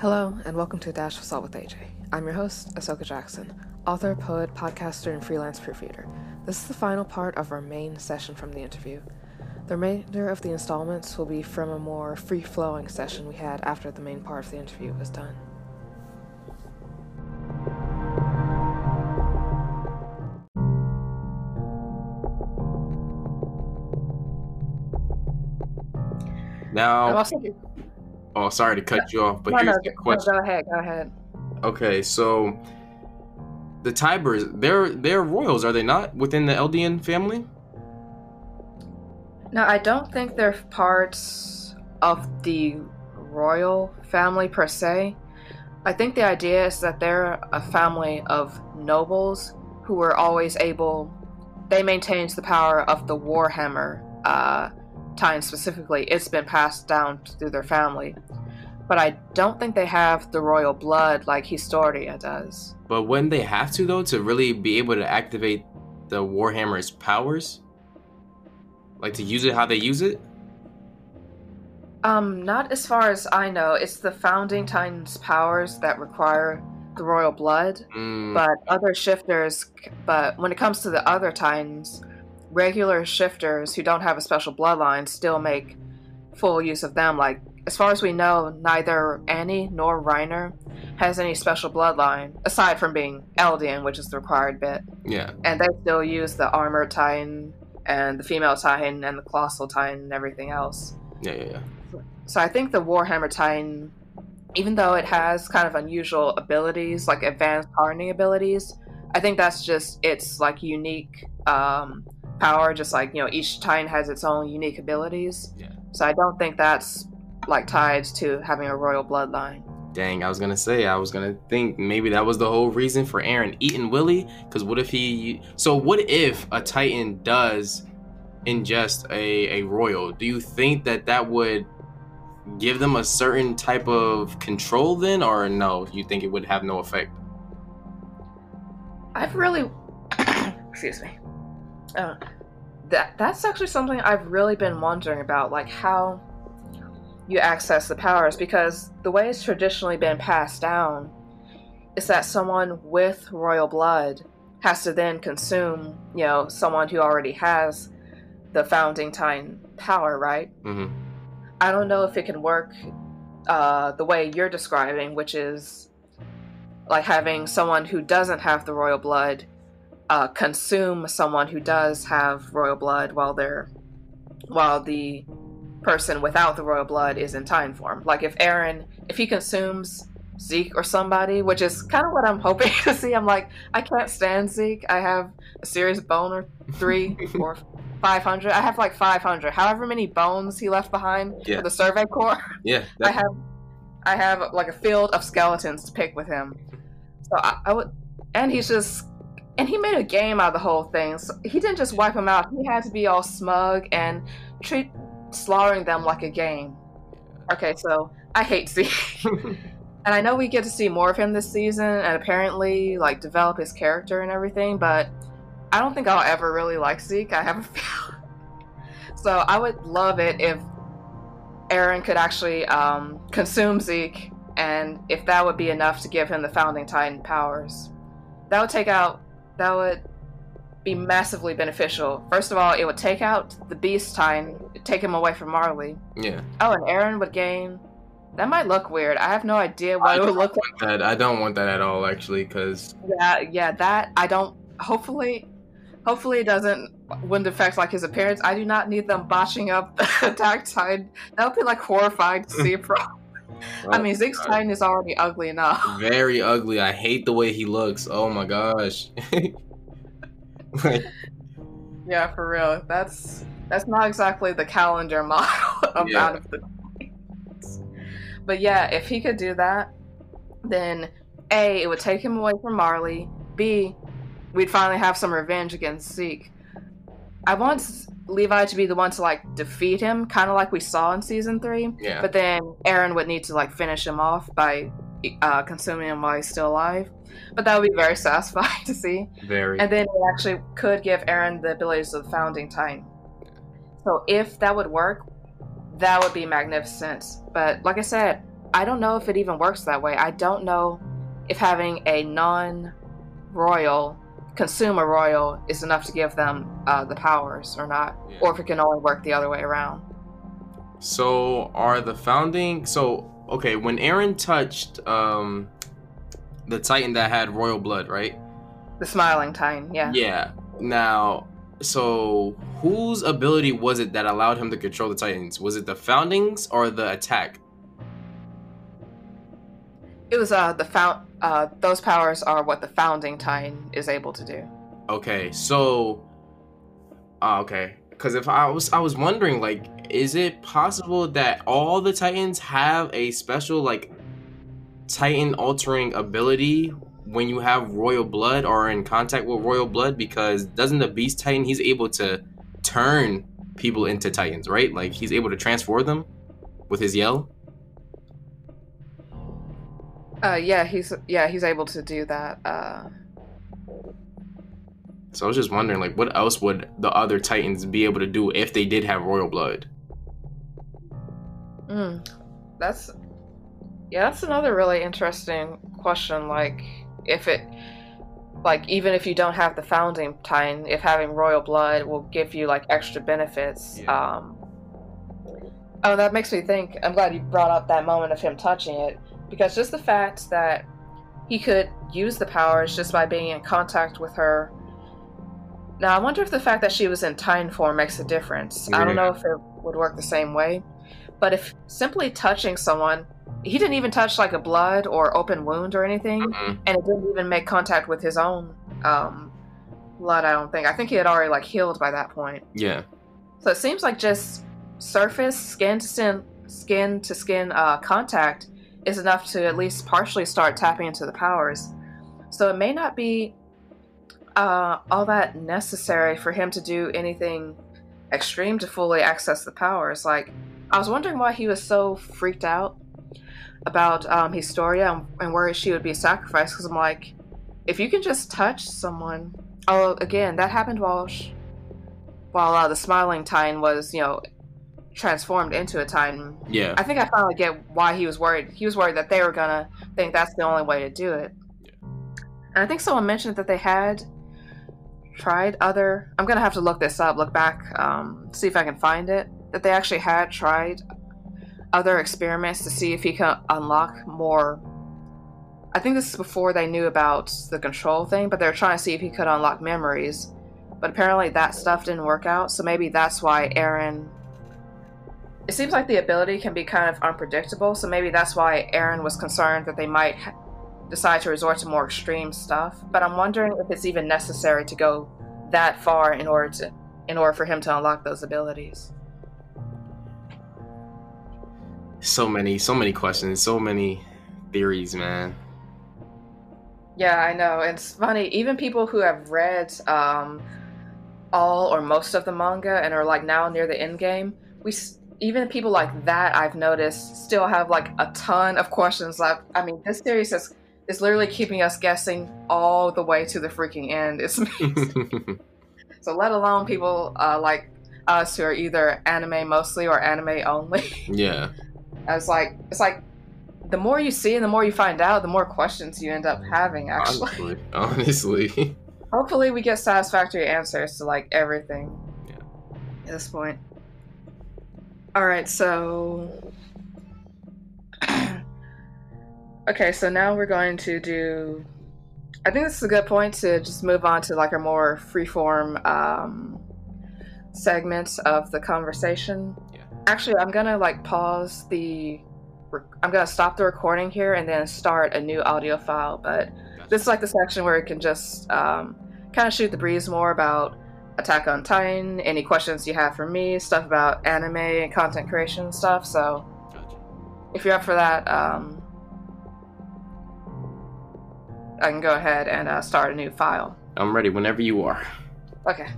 Hello, and welcome to Dash of Salt with AJ. I'm your host, Ahsoka Jackson, author, poet, podcaster, and freelance proofreader. This is the final part of our main session from the interview. The remainder of the installments will be from a more free flowing session we had after the main part of the interview was done. Now, also, oh, sorry to cut you off, but no, here's no, the no, question. go ahead, go ahead. Okay, so the Tyburs, they're they're royals, are they not within the Eldian family? No, I don't think they're parts of the royal family per se. I think the idea is that they're a family of nobles who were always able. They maintained the power of the Warhammer uh, time specifically. It's been passed down through their family, but I don't think they have the royal blood like Historia does. But wouldn't they have to though to really be able to activate the Warhammer's powers? Like to use it how they use it? Um, not as far as I know. It's the founding Titans' powers that require the royal blood. Mm, but other shifters but when it comes to the other titans regular shifters who don't have a special bloodline still make full use of them like as far as we know neither annie nor reiner has any special bloodline aside from being eldian which is the required bit yeah. and they still use the armored titan and the female titan and the colossal titan and everything else Yeah, yeah, yeah. so I think the Warhammer Titan, even though it has kind of unusual abilities, like advanced hardening abilities, I think that's just its like unique um, power. Just like you know, each Titan has its own unique abilities. Yeah. So I don't think that's like tied to having a royal bloodline. Dang, I was gonna say, I was gonna think maybe that was the whole reason for Eren eating Willy. Because what if he? So what if a Titan does ingest a a royal? Do you think that that would give them a certain type of control then, or no? You think it would have no effect? I've really, excuse me, uh, that that's actually something I've really been wondering about, like how you access the powers, because the way it's traditionally been passed down is that someone with royal blood has to then consume, you know, someone who already has the founding Titan power, right? Mm-hmm. I don't know if it can work uh, the way you're describing, which is like having someone who doesn't have the royal blood uh, consume someone who does have royal blood while they're while the person without the royal blood is in Titan form. Like if Eren, if he consumes Zeke or somebody, which is kind of what I'm hoping to see. I'm like, I can't stand Zeke. I have a serious bone or three or 500. I have like 500. However many bones he left behind Yeah. for the Survey Corps. Yeah. I have, I have like a field of skeletons to pick with him. So I, I would, and he's just, and he made a game out of the whole thing. So he didn't just wipe them out. He had to be all smug and treat slaughtering them like a game. Okay, so I hate Zeke. and I know we get to see more of him this season and apparently like develop his character and everything, but I don't think I'll ever really like Zeke. I have a feeling. So I would love it if Eren could actually um, consume Zeke, and if that would be enough to give him the founding Titan powers, that would take out. That would be massively beneficial. First of all, it would take out the Beast Titan, take him away from Marley. yeah. Oh, and Eren would gain. That might look weird. I have no idea what I it would look like. That I don't want that at all, actually, because Yeah, yeah, that I don't. Hopefully, hopefully it doesn't wouldn't affect like his appearance. I do not need them botching up the attack Titan. That would be like horrifying to see. From. I oh mean, Zeke's Titan is already ugly enough. very ugly. I hate the way he looks. Oh my gosh. Like, Yeah, for real. That's that's not exactly the calendar model of Yeah. out of the. But yeah, if he could do that, then a it would take him away from Marley. B we'd finally have some revenge against Zeke. I want Levi to be the one to like defeat him, kind of like we saw in season three. yeah. But then Eren would need to like finish him off by uh, consuming him while he's still alive. But that would be very satisfying to see. very. And then it actually could give Eren the abilities of the founding Titan. So if that would work, that would be magnificent. But like I said, I don't know if it even works that way. I don't know if having a non royal consume a royal is enough to give them uh, the powers or not, Yeah. or if it can only work the other way around. So are the founding so okay, when Eren touched um the Titan that had royal blood, right? The smiling Titan, yeah. Yeah. Now so whose ability was it that allowed him to control the Titans? Was it the foundings or the attack? It was uh the found uh those powers are what the founding Titan is able to do. Okay, so uh, okay, because if I was I was wondering like, is it possible that all the Titans have a special like Titan altering ability when you have royal blood or in contact with royal blood? Because doesn't the Beast Titan he's able to turn people into Titans, right? Like he's able to transform them with his yell. Uh yeah, he's yeah, he's able to do that. Uh So I was just wondering, like, what else would the other Titans be able to do if they did have royal blood? mm, that's yeah, that's another really interesting question. Like if it like even if you don't have the founding Titan, if having royal blood will give you like extra benefits. Yeah. Um Oh, that makes me think. I'm glad you brought up that moment of him touching it because just the fact that he could use the powers just by being in contact with her. Now, I wonder if the fact that she was in Titan form makes a difference. I don't know if it would work the same way, but if simply touching someone, he didn't even touch like a blood or open wound or anything, Mhm. and it didn't even make contact with his own um, blood. I don't think. I think he had already like healed by that point. Yeah. So it seems like just surface skin to skin, skin to skin uh, contact is enough to at least partially start tapping into the powers. So it may not be uh, all that necessary for him to do anything extreme to fully access the powers. Like I was wondering why he was so freaked out about um, Historia and, and worried she would be sacrificed. Because I'm like, if you can just touch someone. Oh, again, that happened while sh- while uh, the smiling Titan was, you know, transformed into a Titan. Yeah. I think I finally get why he was worried. He was worried that they were gonna think that's the only way to do it. yeah. And I think someone mentioned that they had tried other. I'm gonna have to look this up, look back, um, see if I can find it. That they actually had tried other experiments to see if he could unlock more. I think this is before they knew about the control thing, but they were trying to see if he could unlock memories. But apparently that stuff didn't work out, so maybe that's why Eren it seems like the ability can be kind of unpredictable, so maybe that's why Eren was concerned that they might ha- decide to resort to more extreme stuff. But I'm wondering if it's even necessary to go that far in order to in order for him to unlock those abilities. So many, so many questions, so many theories, man. Yeah, I know. It's funny. Even people who have read um, all or most of the manga and are like now near the end game, we even people like that I've noticed still have like a ton of questions left. I mean, this series is is literally keeping us guessing all the way to the freaking end. It's amazing. so let alone people uh, like us who are either anime mostly or anime only. yeah. I was like, it's like the more you see and the more you find out, the more questions you end up having. Actually. Honestly. Honestly. Hopefully, we get satisfactory answers to like everything. Yeah. At this point. All right, so. okay, so now we're going to do. I think this is a good point to just move on to like a more freeform um, segment of the conversation. Yeah. Actually, I'm gonna like pause the. I'm gonna stop the recording here and then start a new audio file, but this is like the section where it can just um, kind of shoot the breeze more about Attack on Titan, any questions you have for me, stuff about anime and content creation stuff. So Gotcha. if you're up for that, um, I can go ahead and uh, start a new file. I'm ready whenever you are. Okay.